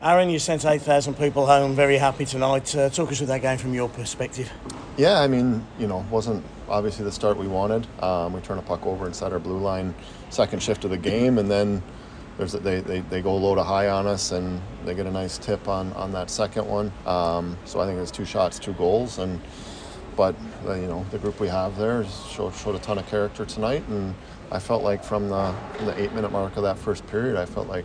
Aaron, you sent 8,000 people home very happy tonight. Uh, talk us through that game from your perspective. Yeah, I mean, you know, wasn't obviously the start we wanted. Um, we turn a puck over inside our blue line, second shift of the game, and then there's a, they, they, they go low to high on us, and they get a nice tip on, on that second one. Um, so I think was two shots, two goals, and but uh, you know the group we have there showed, showed a ton of character tonight, and I felt like from the from the eight minute mark of that first period, I felt like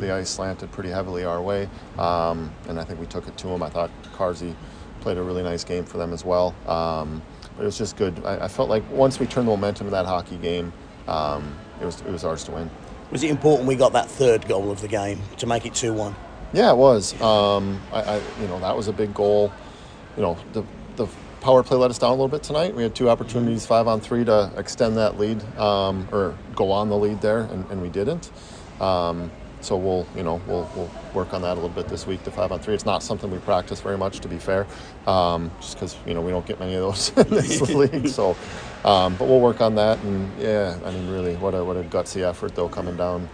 the ice slanted pretty heavily our way, um, and I think we took it to them. I thought Carsey played a really nice game for them as well. Um, but it was just good. I, I, felt like once we turned the momentum of that hockey game, um, it was it was ours to win. Was it important we got that third goal of the game to make it two one? Yeah, it was. Um, I, I, you know, that was a big goal. You know, the the power play let us down a little bit tonight. We had two opportunities, five on three, to extend that lead um, or go on the lead there, and, and we didn't. Um, so we'll you know we'll, we'll work on that a little bit this week. The five on three. It's not something we practice very much, to be fair, um, just because you know we don't get many of those in this league. So, um, but we'll work on that. And yeah, I mean, really, what a what a gutsy effort though, coming down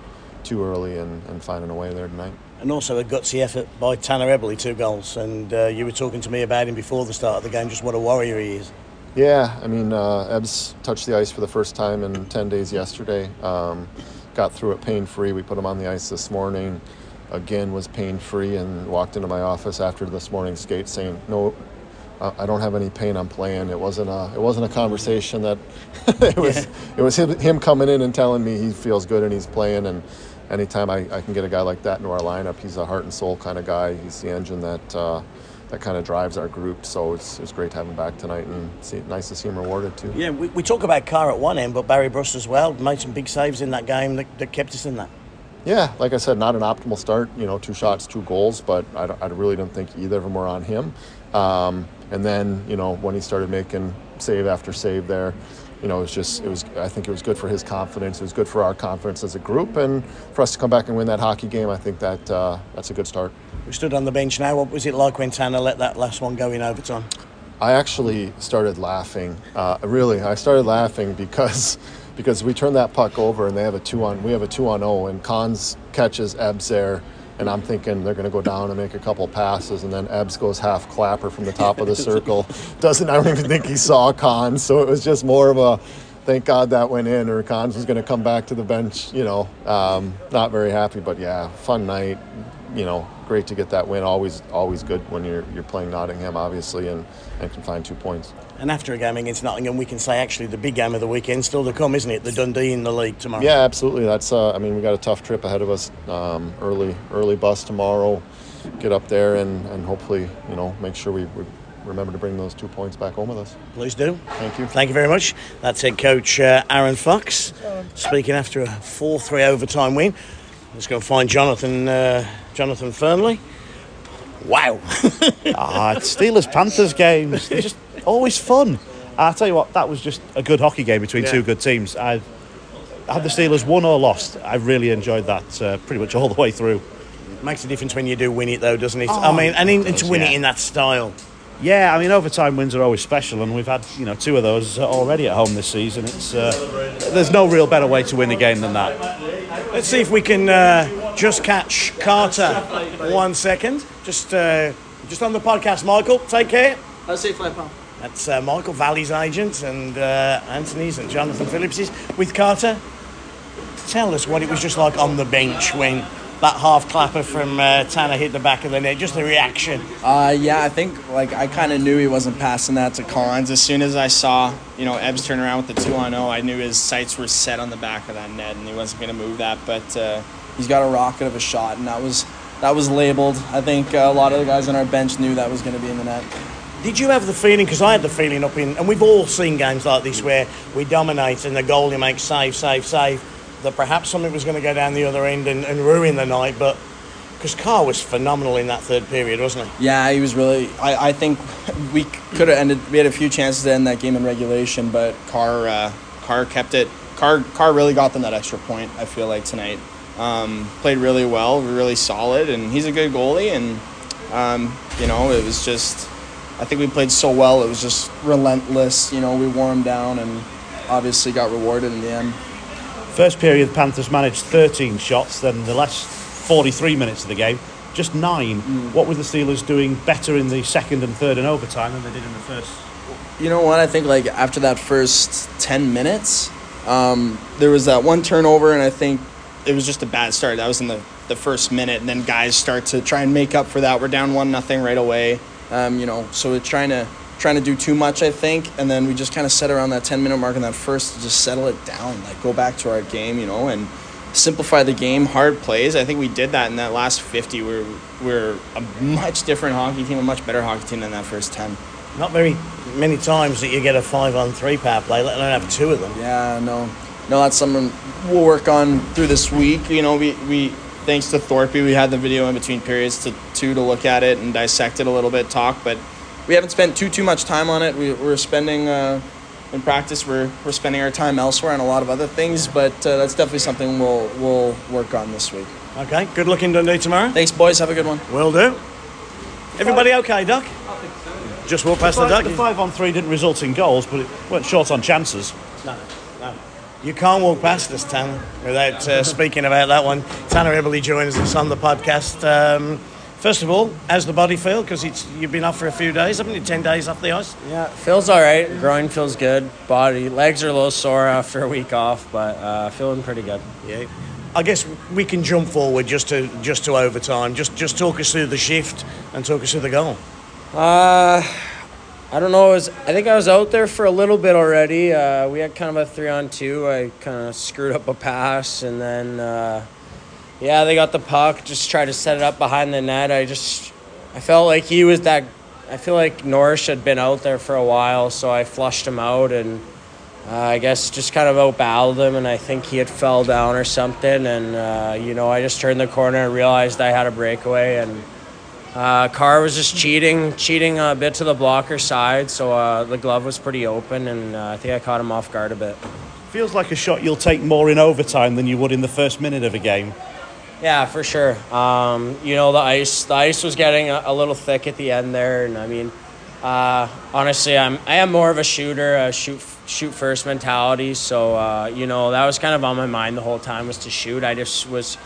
too early and, and finding a way there tonight. And also a gutsy effort by Tanner Eberle, two goals. And uh, you were talking to me about him before the start of the game, just what a warrior he is. Yeah, I mean, uh, Ebbs touched the ice for the first time in 10 days yesterday. Um, got through it pain free. We put him on the ice this morning. Again, was pain free and walked into my office after this morning's skate saying, "No, I don't have any pain. I'm playing." It wasn't a it wasn't a conversation that it was. Yeah. It was him, him coming in and telling me he feels good and he's playing. And anytime I, I can get a guy like that into our lineup, he's a heart and soul kind of guy. He's the engine that. Uh, that kind of drives our group. So it's, it's great to have him back tonight and see, nice to see him rewarded too. Yeah, we, we talk about Carr at one end, but Barry Brust as well made some big saves in that game that, that kept us in that. Yeah, like I said, not an optimal start. You know, two shots, two goals, but I, I really don't think either of them were on him. Um, and then, you know, when he started making save after save there, you know, it was just, it was, I think it was good for his confidence. It was good for our confidence as a group. And for us to come back and win that hockey game, I think that uh, that's a good start. We stood on the bench now. What was it like when Tanner let that last one go in overtime? I actually started laughing. Uh, really, I started laughing because because we turned that puck over and they have a two on we have a two on zero and Cons catches Ebbs there and I'm thinking they're going to go down and make a couple passes, and then Ebbs goes half clapper from the top of the circle. Doesn't I don't even think he saw Cons, so it was just more of a thank God that went in, or Cons was going to come back to the bench. You know, um, not very happy, but yeah, fun night. You know, great to get that win. Always, always good when you're you're playing Nottingham, obviously, and, and can find two points. And after a game against Nottingham, we can say actually the big game of the weekend still to come, isn't it? The Dundee in the league tomorrow. Yeah, absolutely. That's. Uh, I mean, we got a tough trip ahead of us. Um, early, early bus tomorrow. Get up there and, and hopefully, you know, make sure we, we remember to bring those two points back home with us. Please do. Thank you. Thank you very much. That's head coach uh, Aaron Fox speaking after a 4 3 overtime win. Let's go find Jonathan uh, Jonathan Fernley. Wow. ah, Steelers Panthers games. They're just always fun. I tell you what, that was just a good hockey game between yeah. two good teams. I had the Steelers won or lost. I really enjoyed that uh, pretty much all the way through. Makes a difference when you do win it, though, doesn't it? Oh, I mean, and in, to win yeah. it in that style. Yeah, I mean, overtime wins are always special, and we've had you know two of those already at home this season. It's uh, there's no real better way to win a game than that. Let's see if we can uh, just catch Carter one second. Just uh, just on the podcast, Michael. Take care. I'll see you, pal. That's uh, Michael Valley's agent and uh, Anthony's and Jonathan Phillips's with Carter. Tell us what it was just like on the bench when that half clapper from uh, Tanner hit the back of the net? Just the reaction. Uh, yeah, I think like I kind of knew he wasn't passing that to Collins. As soon as I saw you know Ebbs turn around with the two on zero, I knew his sights were set on the back of that net, and he wasn't going to move that. But uh, he's got a rocket of a shot, and that was that was labeled. I think uh, a lot of the guys on our bench knew that was going to be in the net. Did you have the feeling? Because I had the feeling up in, and we've all seen games like this where we dominate and the goalie makes save, save, save that perhaps something was going to go down the other end and, and ruin the night, but because Carr was phenomenal in that third period, wasn't he? Yeah, he was really. I, I think we could have ended. We had a few chances to end that game in regulation, but Carr uh, Carr kept it. Carr Carr really got them that extra point. I feel like tonight um, played really well, really solid, and he's a good goalie. And um, you know, it was just. I think we played so well. It was just relentless. You know, we wore them down, and obviously got rewarded in the end. First period, the Panthers managed 13 shots. Then the last 43 minutes of the game, just nine. What were the Steelers doing better in the second and third and overtime than they did in the first? You know what? I think like after that first ten minutes, um, there was that one turnover, and I think it was just a bad start. That was in the, the first minute, and then guys start to try and make up for that. We're down one nothing right away. Um, you know, so we're trying to trying to do too much, I think, and then we just kind of set around that ten minute mark in that first to just settle it down, like go back to our game, you know, and simplify the game, hard plays. I think we did that in that last fifty. We're we're a much different hockey team, a much better hockey team than that first ten. Not very many times that you get a five on three power play, let alone have two of them. Yeah, no, no, that's something we'll work on through this week. You know, we, we thanks to Thorpe, we had the video in between periods to two to look at it and dissect it a little bit, talk, but we haven't spent too too much time on it. We, we're spending uh, in practice. We're we're spending our time elsewhere on a lot of other things, but uh, that's definitely something we'll we'll work on this week. Okay, good luck in Dundee tomorrow. Thanks, boys. Have a good one. Will do. Everybody okay, Doc? Just walk past the duck. The five on three didn't result in goals, but it went short on chances. No, no. You can't walk past us, Tanner, without uh, speaking about that one. Tanner Eberle joins us on the podcast. Um, first of all, how's the body feel? Because you've been off for a few days, haven't you? Ten days off the ice. Yeah, feels all right. Groin feels good. Body, legs are a little sore after a week off, but uh, feeling pretty good. Yeah. I guess we can jump forward just to just to overtime. Just just talk us through the shift and talk us through the goal. Uh, I don't know. Was, I think I was out there for a little bit already. Uh, we had kind of a three on two. I kind of screwed up a pass, and then uh, yeah, they got the puck. Just tried to set it up behind the net. I just I felt like he was that. I feel like Norris had been out there for a while, so I flushed him out and. Uh, I guess just kind of outbattled him, and I think he had fell down or something. And uh, you know, I just turned the corner and realized I had a breakaway, and uh, Carr was just cheating, cheating a bit to the blocker side, so uh, the glove was pretty open, and uh, I think I caught him off guard a bit. Feels like a shot you'll take more in overtime than you would in the first minute of a game. Yeah, for sure. Um, you know, the ice, the ice was getting a, a little thick at the end there, and I mean, uh, honestly, I'm I am more of a shooter, a shoot shoot first mentality. So uh, you know, that was kind of on my mind the whole time was to shoot. I just was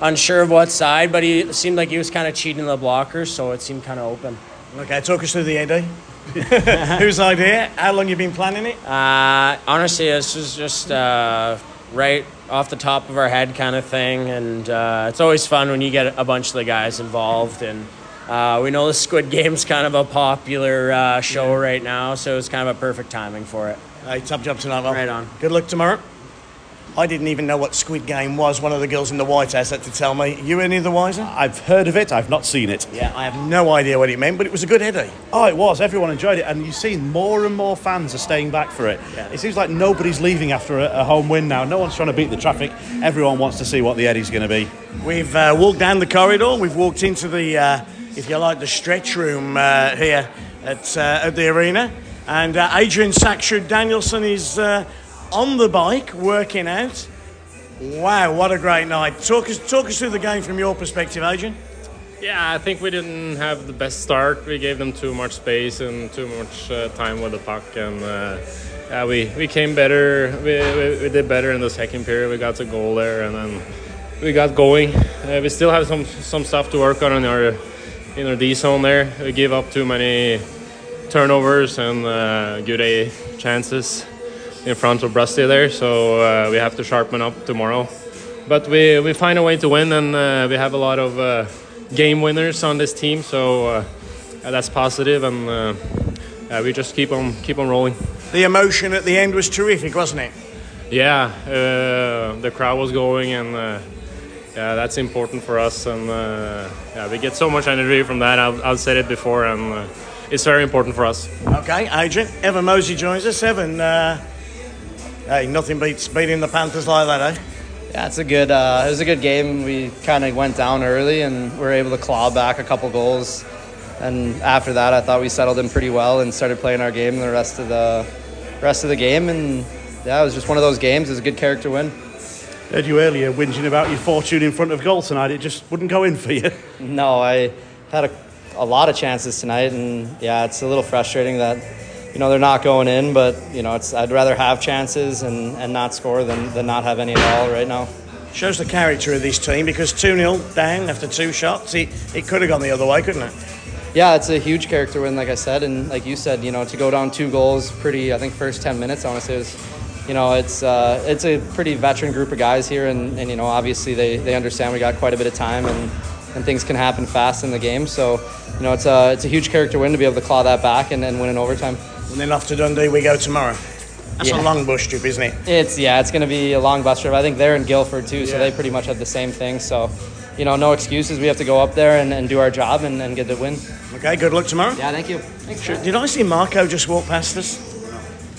unsure of what side, but he seemed like he was kind of cheating the blockers, so it seemed kind of open. Okay, talk us through the idea. Whose idea? How long you been planning it? Uh, honestly, this was just uh, right off the top of our head kind of thing, and uh, it's always fun when you get a bunch of the guys involved. And uh, we know the Squid Game's kind of a popular uh, show yeah. right now, so it's kind of a perfect timing for it. Hey, top job tonight, Rob. Right on. Good luck tomorrow. I didn't even know what Squid Game was. One of the girls in the White House had to tell me. You any of the wiser? I've heard of it. I've not seen it. Yeah, I have no idea what it meant, but it was a good heady. Oh, it was. Everyone enjoyed it, and you've seen more and more fans are staying back for it. Yeah. It seems like nobody's leaving after a, a, home win now. No one's trying to beat the traffic. Everyone wants to see what the Eddie's going to be. We've uh, walked down the corridor. We've walked into the, uh, if you like, the stretch room uh, here at, uh, at the arena, and uh, Adrian Saxrud Danielsen is uh, on the bike working out. Wow, what a great night. Talk us, talk us through the game from your perspective, Adrian. Yeah, I think we didn't have the best start. We gave them too much space and too much uh, time with the puck, and uh, yeah, we, we came better. We, we, we, did better in the second period. We got a goal there, and then we got going. Uh, we still have some some stuff to work on in our in our D zone there. We give up too many turnovers and uh, good A chances in front of Brusty there, so uh, we have to sharpen up tomorrow. But we, we find a way to win, and uh, we have a lot of uh, game winners on this team, so uh, that's positive, and uh, we just keep on keep on rolling. The emotion at the end was terrific, wasn't it? Yeah, uh, the crowd was going, and yeah, that's important for us, and yeah, we get so much energy from that. I've, I've said it before, and it's very important for us. Okay, Adrian. Evan Mosey joins us. Evan, Hey, nothing beats beating the Panthers like that, eh? Yeah, it's a good. Uh, it was a good game. We kind of went down early and we were able to claw back a couple goals. And after that, I thought we settled in pretty well and started playing our game the rest of the rest of the game. And yeah, it was just one of those games. It was a good character win. Heard you earlier whinging about your fortune in front of goal tonight. It just wouldn't go in for you. No, I had a, a lot of chances tonight, and yeah, it's a little frustrating that you know they're not going in, but you know it's I'd rather have chances and, and not score than, than not have any at all right now. Shows the character of this team because 2 0 down after two shots. It, it could have gone the other way, couldn't it? Yeah, it's a huge character win, like I said, and like you said, you know, to go down two goals, pretty. I think first ten minutes, honestly, was, you know, it's uh, it's a pretty veteran group of guys here, and, and you know, obviously they, they understand we got quite a bit of time, and, and things can happen fast in the game. So, you know, it's a it's a huge character win to be able to claw that back and then win in overtime. And then off to Dundee we go tomorrow. That's Yeah. a long bus trip, isn't it? It's yeah, it's going to be a long bus trip. I think they're in Guildford too, so they pretty much have the same thing. So, you know, no excuses. We have to go up there and, and do our job and, and get the win. Okay, good luck tomorrow. Yeah, thank you. Sure. Did I see Marco just walk past us?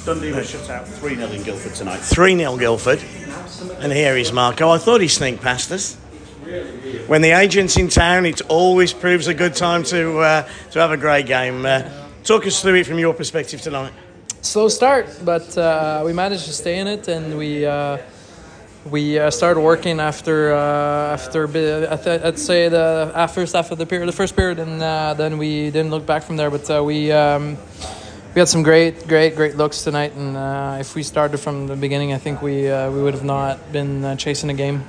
Dundee was shut out 3 0 in Guildford tonight. 3 0 Guildford. And here is Marco. I thought he sneaked past us. When the agent's in town, it always proves a good time to, uh, to have a great game. Uh, talk us through it from your perspective tonight. slow start, but uh, we managed to stay in it, and we uh, we uh, started working after uh, after a bit. I th- I'd say the uh, first half of the period, the first period, and uh, then we didn't look back from there. But uh, we um, we had some great, great, great looks tonight, and uh, if we started from the beginning, I think we uh, we would have not been uh, chasing the game.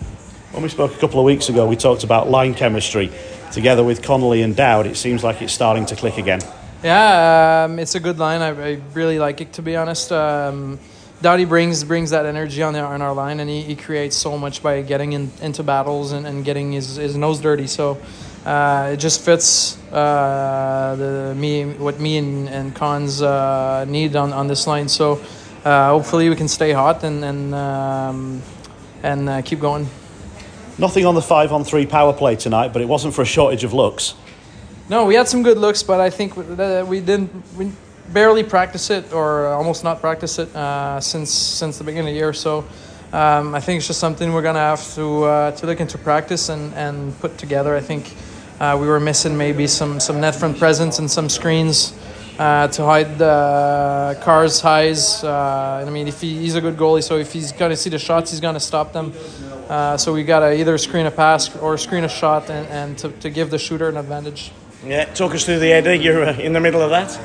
When we spoke a couple of weeks ago, we talked about line chemistry. Together with Connolly and Dowd, it seems like it's starting to click again. Yeah, um, it's a good line. I, I really like it to be honest. Um, Dowdy brings brings that energy on, the, on our line, and he, he creates so much by getting in, into battles and, and getting his, his nose dirty. So uh, it just fits uh, the me what me and, and Cons uh, need on, on this line. So uh, hopefully we can stay hot and and um, and uh, keep going. Nothing on the 5 on 3 power play tonight, but it wasn't for a shortage of looks. No, we had some good looks, but I think we didn't we barely practice it or almost not practice it uh, since since the beginning of the year. So um, I think it's just something we're gonna have to uh, to look into practice and, and put together. I think uh, we were missing maybe some some net front presence and some screens. Uh, to hide the car's highs. Uh, I mean, if he, he's a good goalie, so if he's to see the shots, he's to stop them. Uh, so we got to either screen a pass or screen a shot and, and to, to give the shooter an advantage. Yeah, talk us through the Eddie. You're uh, in the middle of that.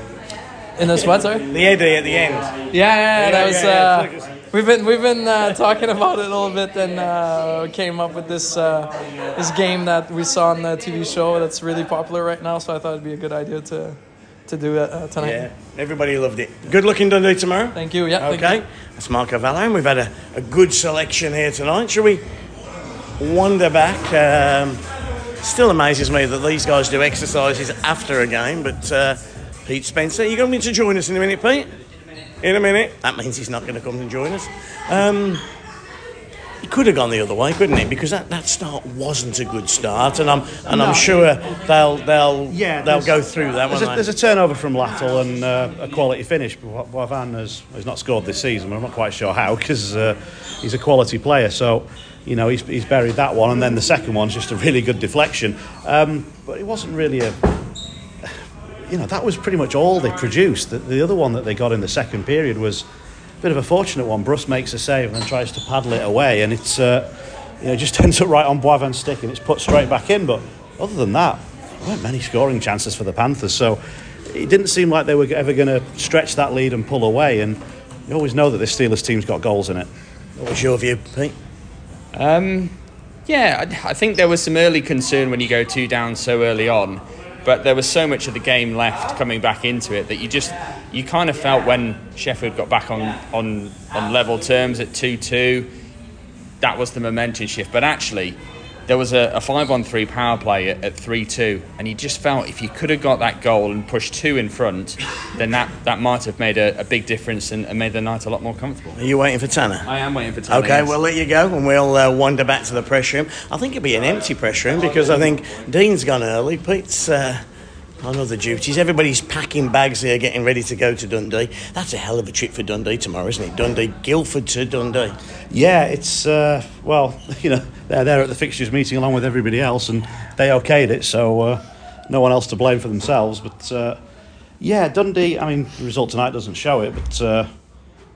In this what, sorry? The Eddie at the end. Yeah, yeah, that was. yeah, yeah. Uh, we've been we've been uh, talking about it a little bit, and uh, came up with this uh, this game that we saw on the TV show that's really popular right now. So I thought it'd be a good idea to to do it uh, tonight. Yeah, everybody loved it. Good looking Dundee tomorrow. Thank you. Yeah. Okay, you. that's Marco Vallerand. We've had a, a good selection here tonight. Shall we wander back? Um, still amazes me that these guys do exercises after a game, but uh, Pete Spencer, you're going to join us in a minute, Pete? In a minute. That means he's not going to come and join us. Um, it could have gone the other way, couldn't it? Because that, that start wasn't a good start, and I'm and I'm sure they'll they'll Yeah, they'll go through that There's one. a, there's a turnover from Lattle and uh, a quality finish. But Boivin has, has not scored this season. but I'm not quite sure how because uh, he's a quality player. So, you know, he's, he's buried that one. And then the second one's just a really good deflection. Um, but it wasn't really a. You know, that was pretty much all they produced. The, the other one that they got in the second period was a bit of a fortunate one. Bruce makes a save and then tries to paddle it away. And it's. Uh, you know, just ends up right on Boivin's stick and it's put straight back in. But other than that, there weren't many scoring chances for the Panthers. So it didn't seem like they were ever going to stretch that lead and pull away. And you always know that this Steelers team's got goals in it. What was your view, Pete? Um, yeah, I, I think there was some early concern when you go two down so early on, but there was so much of the game left coming back into it that you just you kind of felt when Sheffield got back on on, on level terms at two two, that was the momentum shift. But actually, there was a, a five on three power play at, at three two, and he just felt if you could have got that goal and pushed two in front, then that, that might have made a, a big difference and, and made the night a lot more comfortable. Are you waiting for Tanner? I am waiting for Tanner. Okay, yes. we'll let you go and we'll uh, wander back to the press room. I think it'll be an empty press room because I think Dean's gone early. Pete's uh, on other duties. Everybody's packing bags here, getting ready to go to Dundee. That's a hell of a trip for Dundee tomorrow, isn't it? Dundee, Guildford to Dundee. Yeah, it's, uh, well, you know, they're there at the fixtures meeting along with everybody else and they okayed it, so uh, no one else to blame for themselves. But uh, yeah, Dundee, I mean, the result tonight doesn't show it, but uh,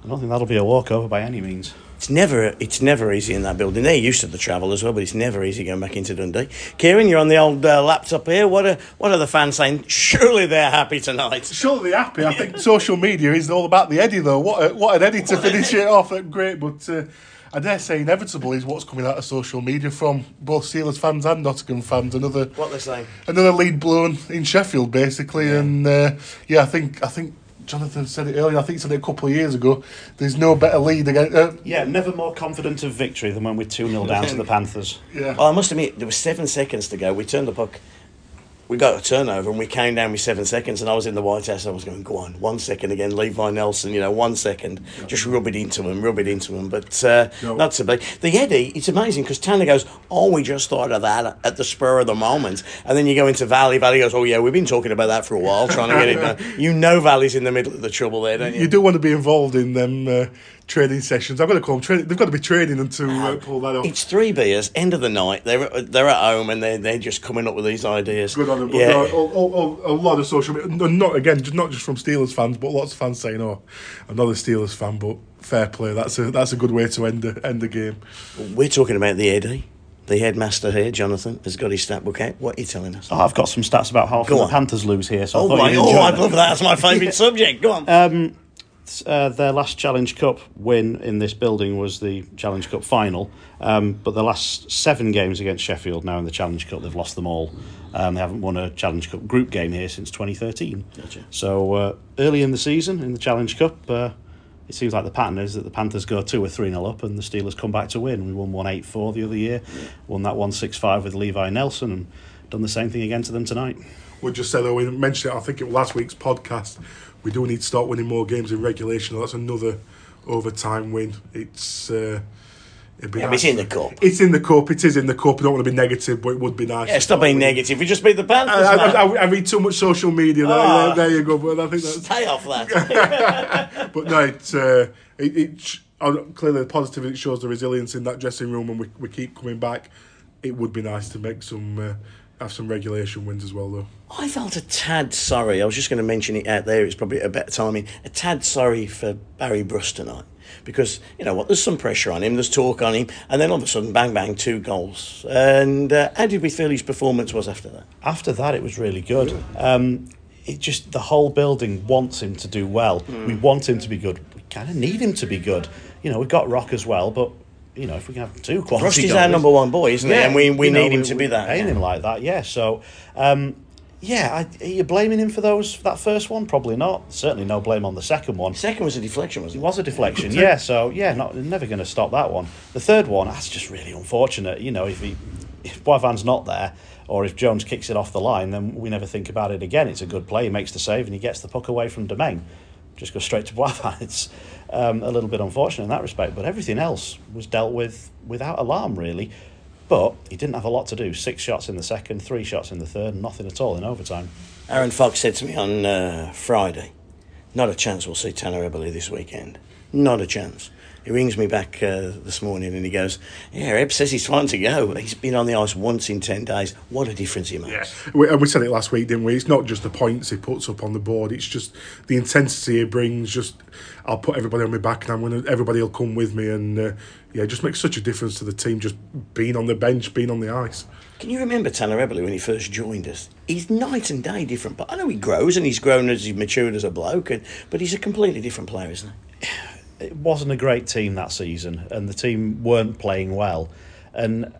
I don't think that'll be a walkover by any means. It's never, it's never easy in that building. They're used to the travel as well, but it's never easy going back into Dundee. Kieran, you're on the old uh, laptop here. What are, what are the fans saying? Surely they're happy tonight. Surely they're happy. I think social media is all about the Eddie, though. What a, what an Eddie to finish it off. Great, but uh, I dare say inevitable is what's coming out of social media from both Steelers fans and Nottingham fans. Another What they're saying. another lead blown in Sheffield, basically, and uh, yeah, I think I think Jonathan said it earlier. I think he said it a couple of years ago. There's no better lead against. Uh, Yeah, never more confident of victory than when we're 2 0 down to the Panthers. yeah. Well, I must admit, there was seven seconds to go. We turned the puck. We got a turnover and we came down with seven seconds. And I was in the White House. and I was going, go on, one second again, Levi Nelson, you know, one second. Just rub it into him, rub it into him. But uh, No. not to be. The Eddie, it's amazing because Tanner goes, oh, we just thought of that at the spur of the moment. And then you go into Valley. Valley goes, oh, yeah, we've been talking about that for a while, trying to get it done. You know Valley's in the middle of the trouble there, don't you? You do want to be involved in them uh, training sessions. I've got to call them training. They've got to be training them to uh, pull that off. It's three beers, end of the night. They're they're at home and they're they're just coming up with these ideas. Good on them. But Yeah. no, a, a, a, a lot of social media, not again, not just from Steelers fans, but lots of fans saying, "Oh, I'm not a Steelers fan, but fair play." That's a that's a good way to end the end the game. We're talking about the Eddie. The headmaster here, Jonathan, has got his stat book out. What are you telling us? Oh, I've got some stats about how often Go the on. Panthers lose here, so I Oh, thought my, oh I'd love that. That's my favourite subject. Go on. Uh, their last Challenge Cup win in this building was the Challenge Cup final. Um, but the last seven games against Sheffield now in the Challenge Cup, they've lost them all. Um, they haven't won a Challenge Cup group game here since 2013. Gotcha. So uh, early in the season in the Challenge Cup, uh, it seems like the pattern is that the Panthers go 2 or 3 0 up and the Steelers come back to win. We won 1 8 4 the other year, won that 1 6 5 with Levi Nelson, and done the same thing again to them tonight. We just said, oh, we mentioned it. I think it was last week's podcast. We do need to start winning more games in regulation. That's another overtime win. It's. Uh, it'd be Yeah, nice. it's in the cup. It's in the cup. It is in the cup. I don't want to be negative, but it would be nice. Yeah, to stop being negative. We just beat the Panthers. I, I. I, I read too much social media. There, Ah. there, there you go. But I think that's. Stay off that. But no, it's uh, it, it sh- clearly the positive. It shows the resilience in that dressing room, and we, we keep coming back. It would be nice to make some uh, have some regulation wins as well, though. I felt a tad sorry. I was just going to mention it out there. It's probably a better timing. A tad sorry for Barry Brust tonight because you know what? There's some pressure on him. There's talk on him, and then all of a sudden, bang bang, two goals. And uh, how did we feel his performance was after that? after that, it was really good. Um, it just the whole building wants him to do well. We want him to be good. We kind of need him to be good. You know, we've got Rock as well, but you know, if we can have two quality, goalies- our number one boy, isn't he? And we, we you know, need him to be that. Aim yeah. him like that, yeah. So, um, yeah, I, are you blaming him for those for that first one? Probably not. Certainly no blame on the second one. Second was a deflection, wasn't It it? was a deflection, yeah. So yeah, not never going to stop that one. The third one, that's just really unfortunate. You know, if he, if Boivard's not there, or if Jones kicks it off the line, then we never think about it again. It's a good play. He makes the save and he gets the puck away from Domain. Just goes straight to Boivard. It's um, a little bit unfortunate in that respect, but everything else was dealt with without alarm, really. But he didn't have a lot to do. Six shots in the second, three shots in the third, nothing at all in overtime. Aaron Fox said to me on uh, Friday, not a chance we'll see Tanner Eberle this weekend. Not a chance. He rings me back uh, this morning and he goes, Yeah, Eb says he's fine to go. He's been on the ice once in 10 days. What a difference he makes. We, and we said it last week, didn't we? It's not just the points he puts up on the board. It's just the intensity he brings. Just I'll put everybody on my back, and I'm gonna. Everybody will come with me, and uh, yeah, it just makes such a difference to the team. Just being on the bench, being on the ice. Can you remember Tanner Eberle when he first joined us? He's night and day different. But I know he grows and he's grown as he's matured as a bloke, and, but he's a completely different player, isn't he? It wasn't a great team that season, and the team weren't playing well. And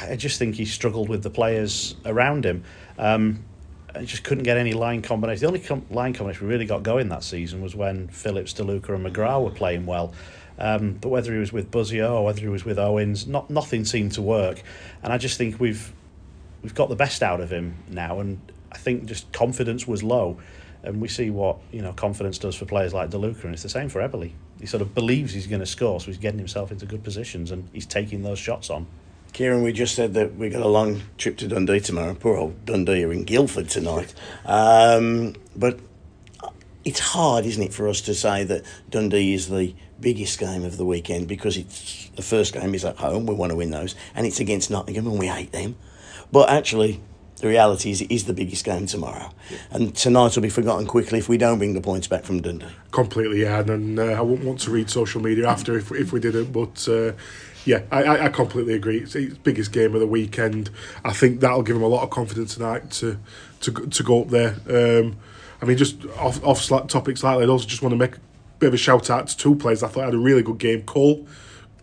I just think he struggled with the players around him. Um, just couldn't get any line combination. The only com- line combination we really got going that season was when Phillips, DeLuca, and McGraw were playing well. Um, but whether he was with Buzzio or whether he was with Owens, not nothing seemed to work. And I just think we've we've got the best out of him now, and I think just confidence was low. And we see what you know confidence does for players like DeLuca, and it's the same for Eberle. He sort of believes he's going to score, so he's getting himself into good positions, and he's taking those shots on. Kieran, we just said that we got a long trip to Dundee tomorrow. Poor old Dundee are in Guildford tonight. Um, but it's hard, isn't it, for us to say that Dundee is the biggest game of the weekend because it's the first game is at home. We want to win those, and it's against Nottingham, and we hate them. But actually, the reality is it is the biggest game tomorrow, and tonight will be forgotten quickly if we don't bring the points back from Dundee. Completely, yeah. And uh, I wouldn't want to read social media after if, if we didn't, but uh, yeah, I, I, I completely agree. It's the biggest game of the weekend. I think that'll give him a lot of confidence tonight to to go- to go up there. Um, I mean, just off off topic slightly, I'd also just want to make a bit of a shout out to two players. I thought had a really good game. Cole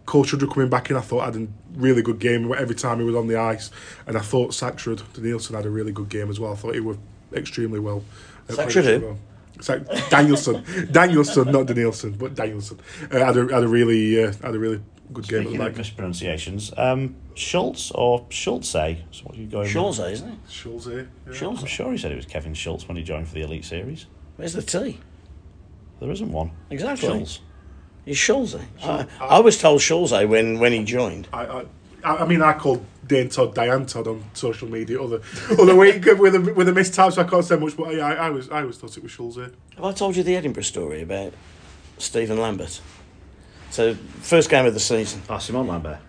Cole Shudra coming back in, I thought had a really good game every time he was on the ice, and I thought Saxrud Danielsen had a really good game as well. I thought he was extremely well. uh, played Saxrud extremely who? well. Sa- Danielson, Danielson, not Danielson, but Danielson uh, had a had a really uh, had a really good game. Speaking Like of mispronunciations, um, Schultz or Schultze? So what are you going with? Schulze, isn't it? Schulze, yeah. I'm sure he said it was Kevin Schultz when he joined for the Elite Series. Where's the T? There isn't one. Exactly. Schultz. He's Schulze. I, I was told Schulze eh, when, when he joined. I, I, I I mean, I called Dane Todd Diane Todd on social media other other week with a with a mistype, so I can't say much. But I, I, I was I always thought it was Schulze. Eh? Have I told you the Edinburgh story about Stephen Lambert? So, first game of the season. Ah, Simon Lambert.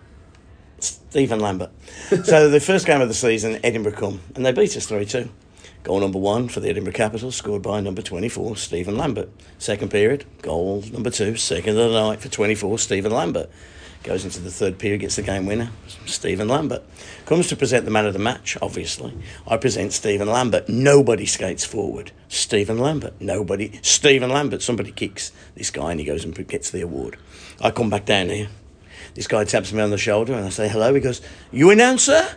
Stephen Lambert. so the first game of the season, Edinburgh come and they beat us three two. Goal number one for the Edinburgh Capitals, scored by number twenty four, Stephen Lambert. Second period, goal number two, second of the night for twenty four, Stephen Lambert. Goes into the third period, gets the game winner, Stephen Lambert. Comes to present the man of the match, obviously. I present Stephen Lambert. Nobody skates forward. Stephen Lambert. Nobody. Stephen Lambert. Somebody kicks this guy and he goes and gets the award. I come back down here. This guy taps me on the shoulder and I say, hello. He goes, you announcer?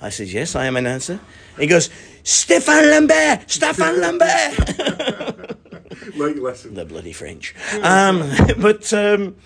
I says, yes, I am announcer. He goes, Stefan Lambert! Stefan Lambert! Like lesson. the bloody French. Um, but um,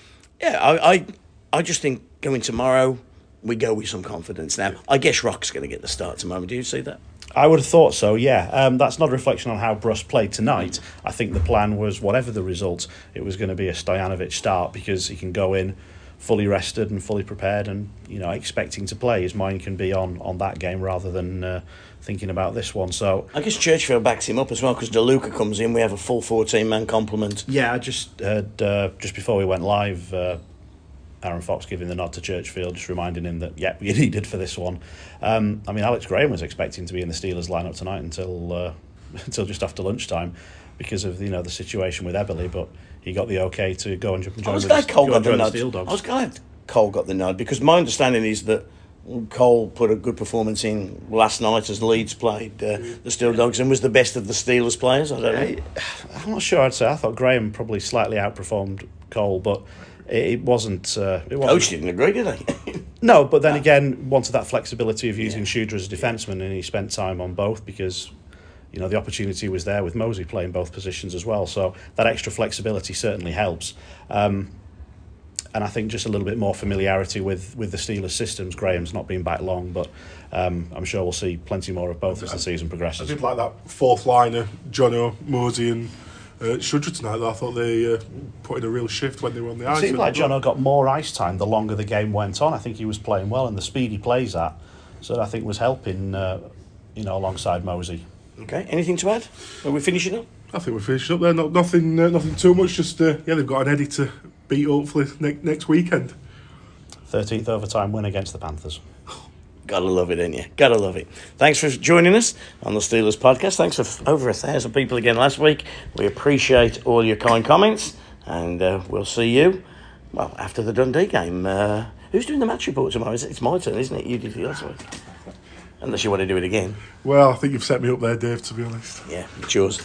yeah, I, I, I just think going tomorrow, we go with some confidence. Now, I guess Rock's going to get the start tomorrow. Do you see that? I would have thought so, yeah. Um, that's not a reflection on how Brust played tonight. I think the plan was, whatever the result, it was going to be a Stojanovic start because he can go in fully rested and fully prepared and, you know, expecting to play. His mind can be on, on that game rather than uh, thinking about this one. So, I guess Churchfield backs him up as well because DeLuca comes in. We have a full 14 man complement. yeah, I just heard, uh, just before we went live, uh, Aaron Fox giving the nod to Churchfield, just reminding him that, yep, you needed for this one. Um, I mean, Alex Graham was expecting to be in the Steelers lineup tonight until uh, until just after lunchtime because of you know the situation with Eberle, but he got the okay to go and join I was glad Cole got the nod. I was glad Cole got the nod because my understanding is that Cole put a good performance in last night as Leeds played uh, the Steel Dogs and was the best of the Steelers players. I don't know. I'm not sure. I'd say I thought Graham probably slightly outperformed Cole, but it, wasn't. Uh, it wasn't. Coach didn't agree, did he? No, but then again, wanted that flexibility of using Shooter as a defenseman, and he spent time on both because, you know, the opportunity was there with Mosey playing both positions as well. So that extra flexibility certainly helps. Um, and I think just a little bit more familiarity with, with the Steelers systems. Graham's not been back long, but um, I'm sure we'll see plenty more of both as the season progresses. I did like that fourth liner, Jono, Mosey, and uh, Shudra tonight. Though I thought they uh, put in a real shift when they were on the It ice. seemed like. Jono got more ice time the longer the game went on. I think he was playing well, and the speed he plays at, so I think was helping, uh, you know, alongside Mosey. okay, anything to add? Are we finishing up? I think we're finishing up there. Not, nothing, uh, nothing too much. Just uh, yeah, they've got an Eddie to beat hopefully ne- next weekend. 13th overtime win against the Panthers. Gotta love it, ain't you? Gotta love it. Thanks for joining us on the Steelers podcast. Thanks for over a thousand people again last week. We appreciate all your kind comments, and uh, we'll see you, well, after the Dundee game. Uh, who's doing the match report tomorrow? It's my turn, isn't it? You did it last week. Unless you want to do it again. Well, I think you've set me up there, Dave. To be honest. Yeah, it's yours.